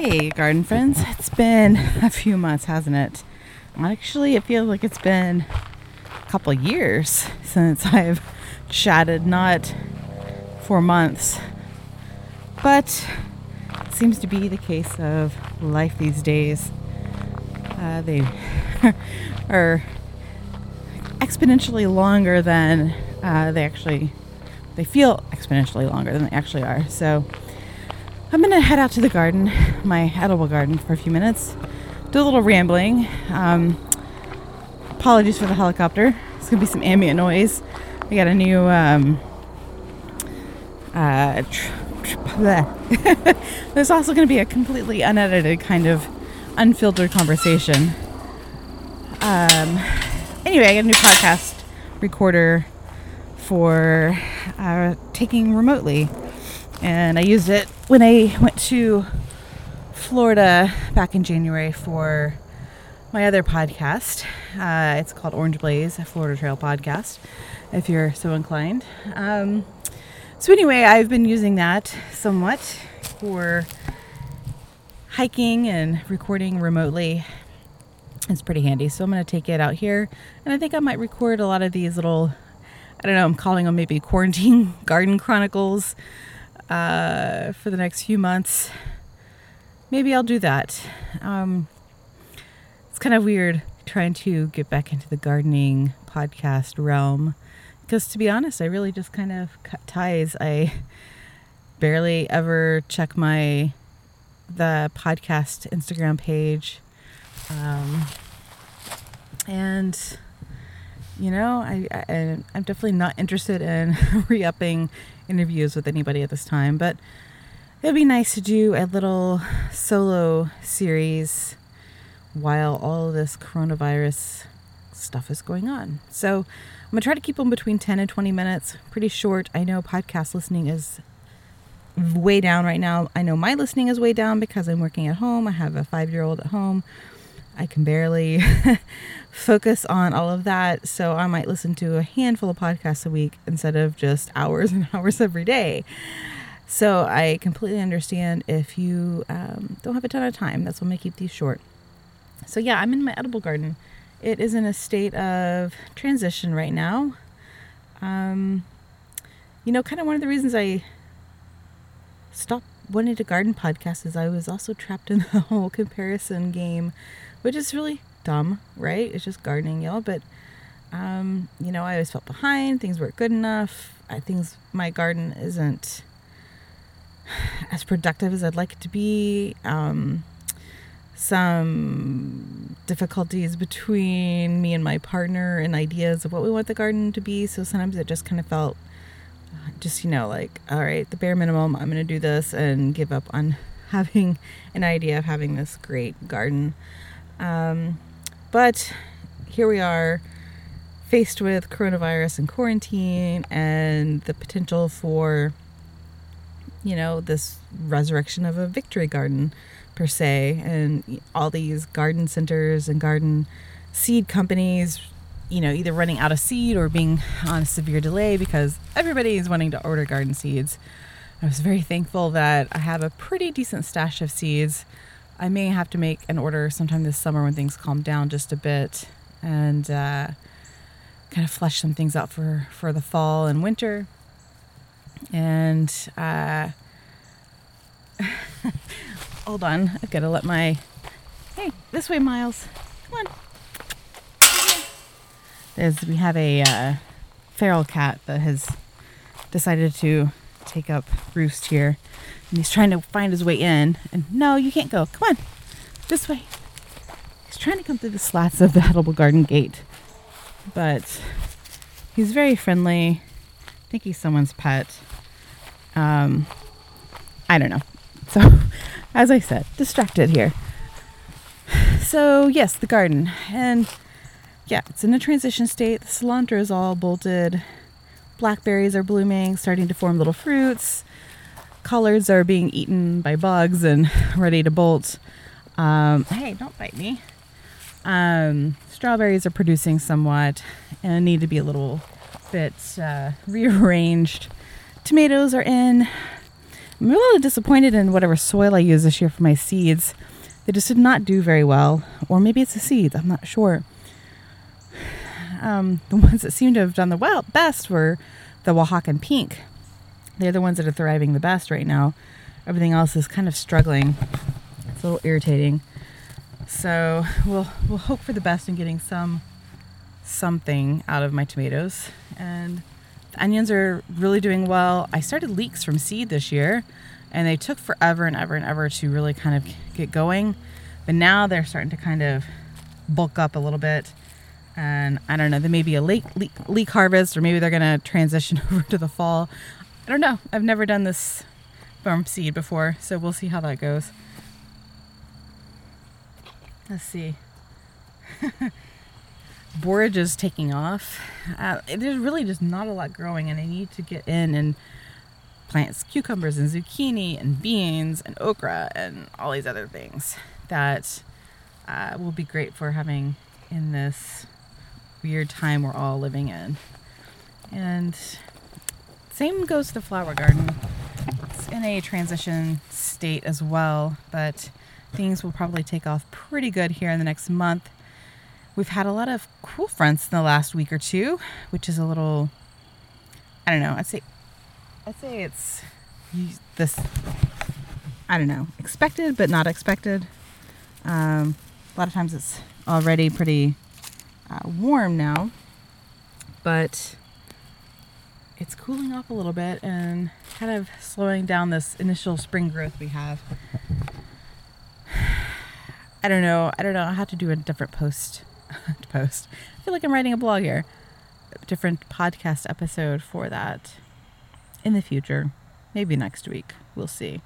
Hey, garden friends. It's been a few months, hasn't it? Actually, it feels like it's been a couple years since I've chatted, not four months. But it seems to be the case of life these days. Uh, they are exponentially longer than uh, they actually they feel exponentially longer than they actually are. So I'm gonna head out to the garden, my edible garden, for a few minutes. Do a little rambling. Um, apologies for the helicopter. It's gonna be some ambient noise. We got a new. Um, uh, tr- tr- There's also going to be a completely unedited kind of unfiltered conversation. Um, anyway, I got a new podcast recorder for uh, taking remotely, and I used it when I went to Florida back in January for my other podcast. Uh, it's called Orange Blaze, a Florida Trail podcast, if you're so inclined. Um, so, anyway, I've been using that somewhat for hiking and recording remotely. It's pretty handy. So, I'm going to take it out here, and I think I might record a lot of these little, I don't know, I'm calling them maybe quarantine garden chronicles uh, for the next few months. Maybe I'll do that. Um, it's kind of weird trying to get back into the gardening podcast realm because to be honest, I really just kind of cut ties. I barely ever check my the podcast Instagram page, um, and you know, I, I I'm definitely not interested in re-upping interviews with anybody at this time, but it'd be nice to do a little solo series while all this coronavirus stuff is going on. So I'm gonna try to keep them between 10 and 20 minutes, pretty short. I know podcast listening is way down right now. I know my listening is way down because I'm working at home. I have a five year old at home. I can barely focus on all of that. So I might listen to a handful of podcasts a week instead of just hours and hours every day. So I completely understand if you um, don't have a ton of time. That's why to keep these short. So yeah, I'm in my edible garden. It is in a state of transition right now. Um, you know, kind of one of the reasons I stopped wanting to garden podcast is I was also trapped in the whole comparison game, which is really dumb, right? It's just gardening, y'all. But um, you know, I always felt behind. Things weren't good enough. I things my garden isn't as productive as I'd like it to be. Um, some difficulties between me and my partner and ideas of what we want the garden to be. So sometimes it just kind of felt just, you know, like, all right, the bare minimum, I'm going to do this and give up on having an idea of having this great garden. Um, but here we are faced with coronavirus and quarantine and the potential for, you know, this resurrection of a victory garden per se, and all these garden centers and garden seed companies, you know, either running out of seed or being on a severe delay because everybody is wanting to order garden seeds. I was very thankful that I have a pretty decent stash of seeds. I may have to make an order sometime this summer when things calm down just a bit and uh, kind of flesh some things out for, for the fall and winter. And uh, hold on. I've got to let my. Hey, this way, Miles. Come on. There's, we have a uh, feral cat that has decided to take up roost here. And he's trying to find his way in. And no, you can't go. Come on. This way. He's trying to come through the slats of the edible garden gate. But he's very friendly. I think he's someone's pet. Um, I don't know. So as I said, distracted here. So, yes, the garden. And yeah, it's in a transition state. The cilantro is all bolted. Blackberries are blooming, starting to form little fruits. Collards are being eaten by bugs and ready to bolt. Um, hey, don't bite me. Um, strawberries are producing somewhat and need to be a little bit uh, rearranged. Tomatoes are in I'm a little disappointed in whatever soil I used this year for my seeds. They just did not do very well, or maybe it's the seeds. I'm not sure. Um, the ones that seem to have done the well best were the Oaxacan pink. They're the ones that are thriving the best right now. Everything else is kind of struggling. It's a little irritating. So we'll we'll hope for the best in getting some something out of my tomatoes. And the onions are really doing well. I started leeks from seed this year, and they took forever and ever and ever to really kind of get going. But now they're starting to kind of bulk up a little bit. And I don't know, there may be a late leek, leek harvest, or maybe they're to transition over to the fall. I don't know. I've never done this from seed before, so we'll see how that goes. Let's see. borage is taking off. Uh, there's really just not a lot growing, and I need to get in and plant cucumbers and zucchini and beans and okra and all these other things that uh, will be great for having in this weird time we're all living in. And same goes to the flower garden. It's in a transition state as well, but things will probably take off pretty good here in the next month We've had a lot of cool fronts in the last week or two, which is a little, I don't know. I'd say, I'd say it's this, I don't know, expected but not expected. Um, a lot of times it's already pretty uh, warm now, but it's cooling off a little bit and kind of slowing down this initial spring growth we have. I don't know. I don't know. I have to do a different post post. I feel like I'm writing a blog here. A different podcast episode for that in the future. Maybe next week. We'll see.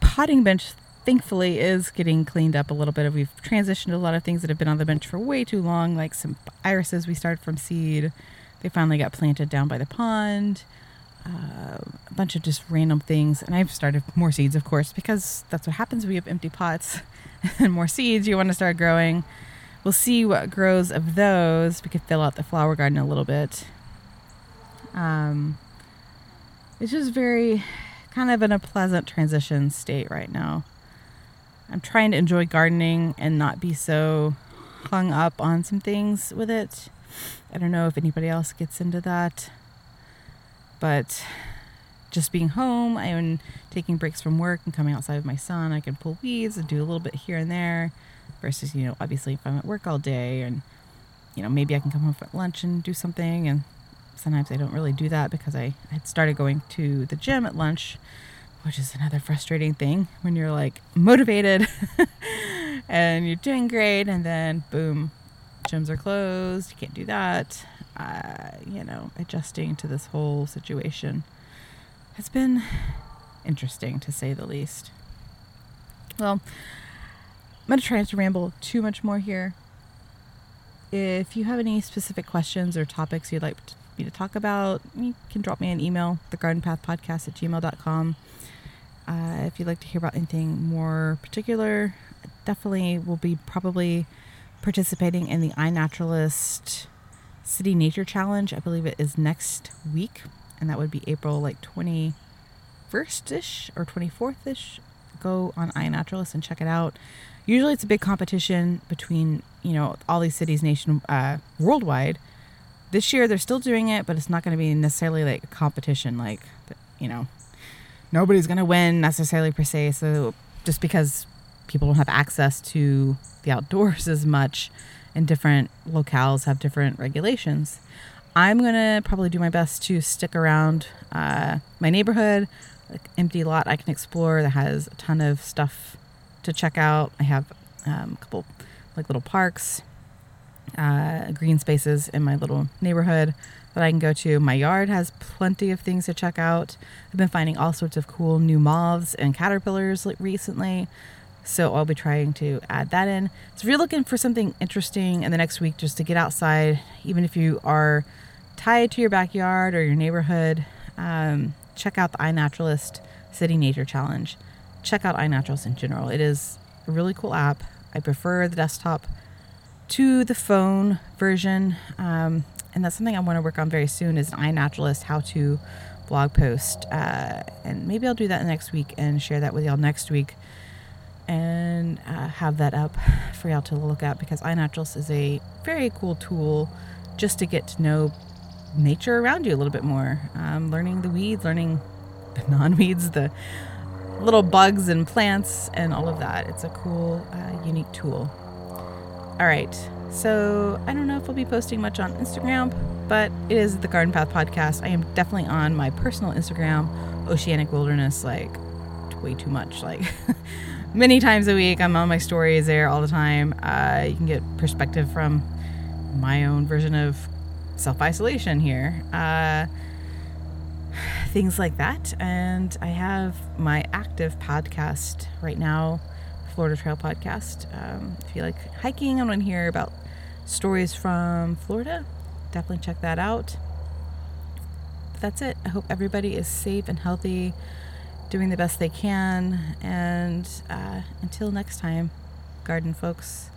Potting bench thankfully is getting cleaned up a little bit. We've transitioned a lot of things that have been on the bench for way too long, like some irises we started from seed. They finally got planted down by the pond. Uh, a bunch of just random things. And I've started more seeds, of course, because that's what happens We have empty pots and more seeds you want to start growing we'll see what grows of those. We could fill out the flower garden a little bit. Um, it's just very kind of in a pleasant transition state right now. I'm trying to enjoy gardening and not be so hung up on some things with it. I don't know if anybody else gets into that, but just being home, I'm taking breaks from work and coming outside with my son. I can pull weeds and do a little bit here and there versus you know obviously if i'm at work all day and you know maybe i can come home for lunch and do something and sometimes i don't really do that because i had started going to the gym at lunch which is another frustrating thing when you're like motivated and you're doing great and then boom gyms are closed you can't do that uh, you know adjusting to this whole situation has been interesting to say the least well I'm going to try not to ramble too much more here. If you have any specific questions or topics you'd like me to talk about, you can drop me an email, thegardenpathpodcast at gmail.com. Uh, if you'd like to hear about anything more particular, definitely will be probably participating in the iNaturalist City Nature Challenge. I believe it is next week, and that would be April like 21st ish or 24th ish. Go on iNaturalist and check it out usually it's a big competition between you know all these cities nation uh, worldwide this year they're still doing it but it's not going to be necessarily like a competition like you know nobody's going to win necessarily per se so just because people don't have access to the outdoors as much and different locales have different regulations i'm to probably do my best to stick around uh, my neighborhood like empty lot i can explore that has a ton of stuff to check out. I have um, a couple like little parks, uh, green spaces in my little neighborhood that I can go to. My yard has plenty of things to check out. I've been finding all sorts of cool new moths and caterpillars recently. So I'll be trying to add that in. So if you're looking for something interesting in the next week, just to get outside, even if you are tied to your backyard or your neighborhood, um, check out the iNaturalist City Nature Challenge check out iNaturalist in general. It is a really cool app. I prefer the desktop to the phone version, um, and that's something I want to work on very soon. Is an iNaturalist how to blog post. Uh, and maybe I'll do that next week and share that with y'all next week and uh, have that up for y'all to look at because iNaturalist is a very cool tool just to get to know nature around you a little bit more. Um, learning the weeds, learning the non weeds, the little bugs and plants, and all of that. It's a cool, uh, unique tool. All right. So I don't know if I'll be posting much on Instagram, but it is the Garden Path podcast. I am definitely on my personal Instagram, Oceanic Wilderness, like way too much. Like many times a week, I'm on my stories there all the time. Uh, you can get perspective from my own version of self isolation here. Uh, things like that. And I have my active podcast right now, Florida Trail Podcast. Um, if you like hiking and want to hear about stories from Florida, definitely check that out. That's it. I hope everybody is safe and healthy, doing the best they can. And uh, until next time, garden folks,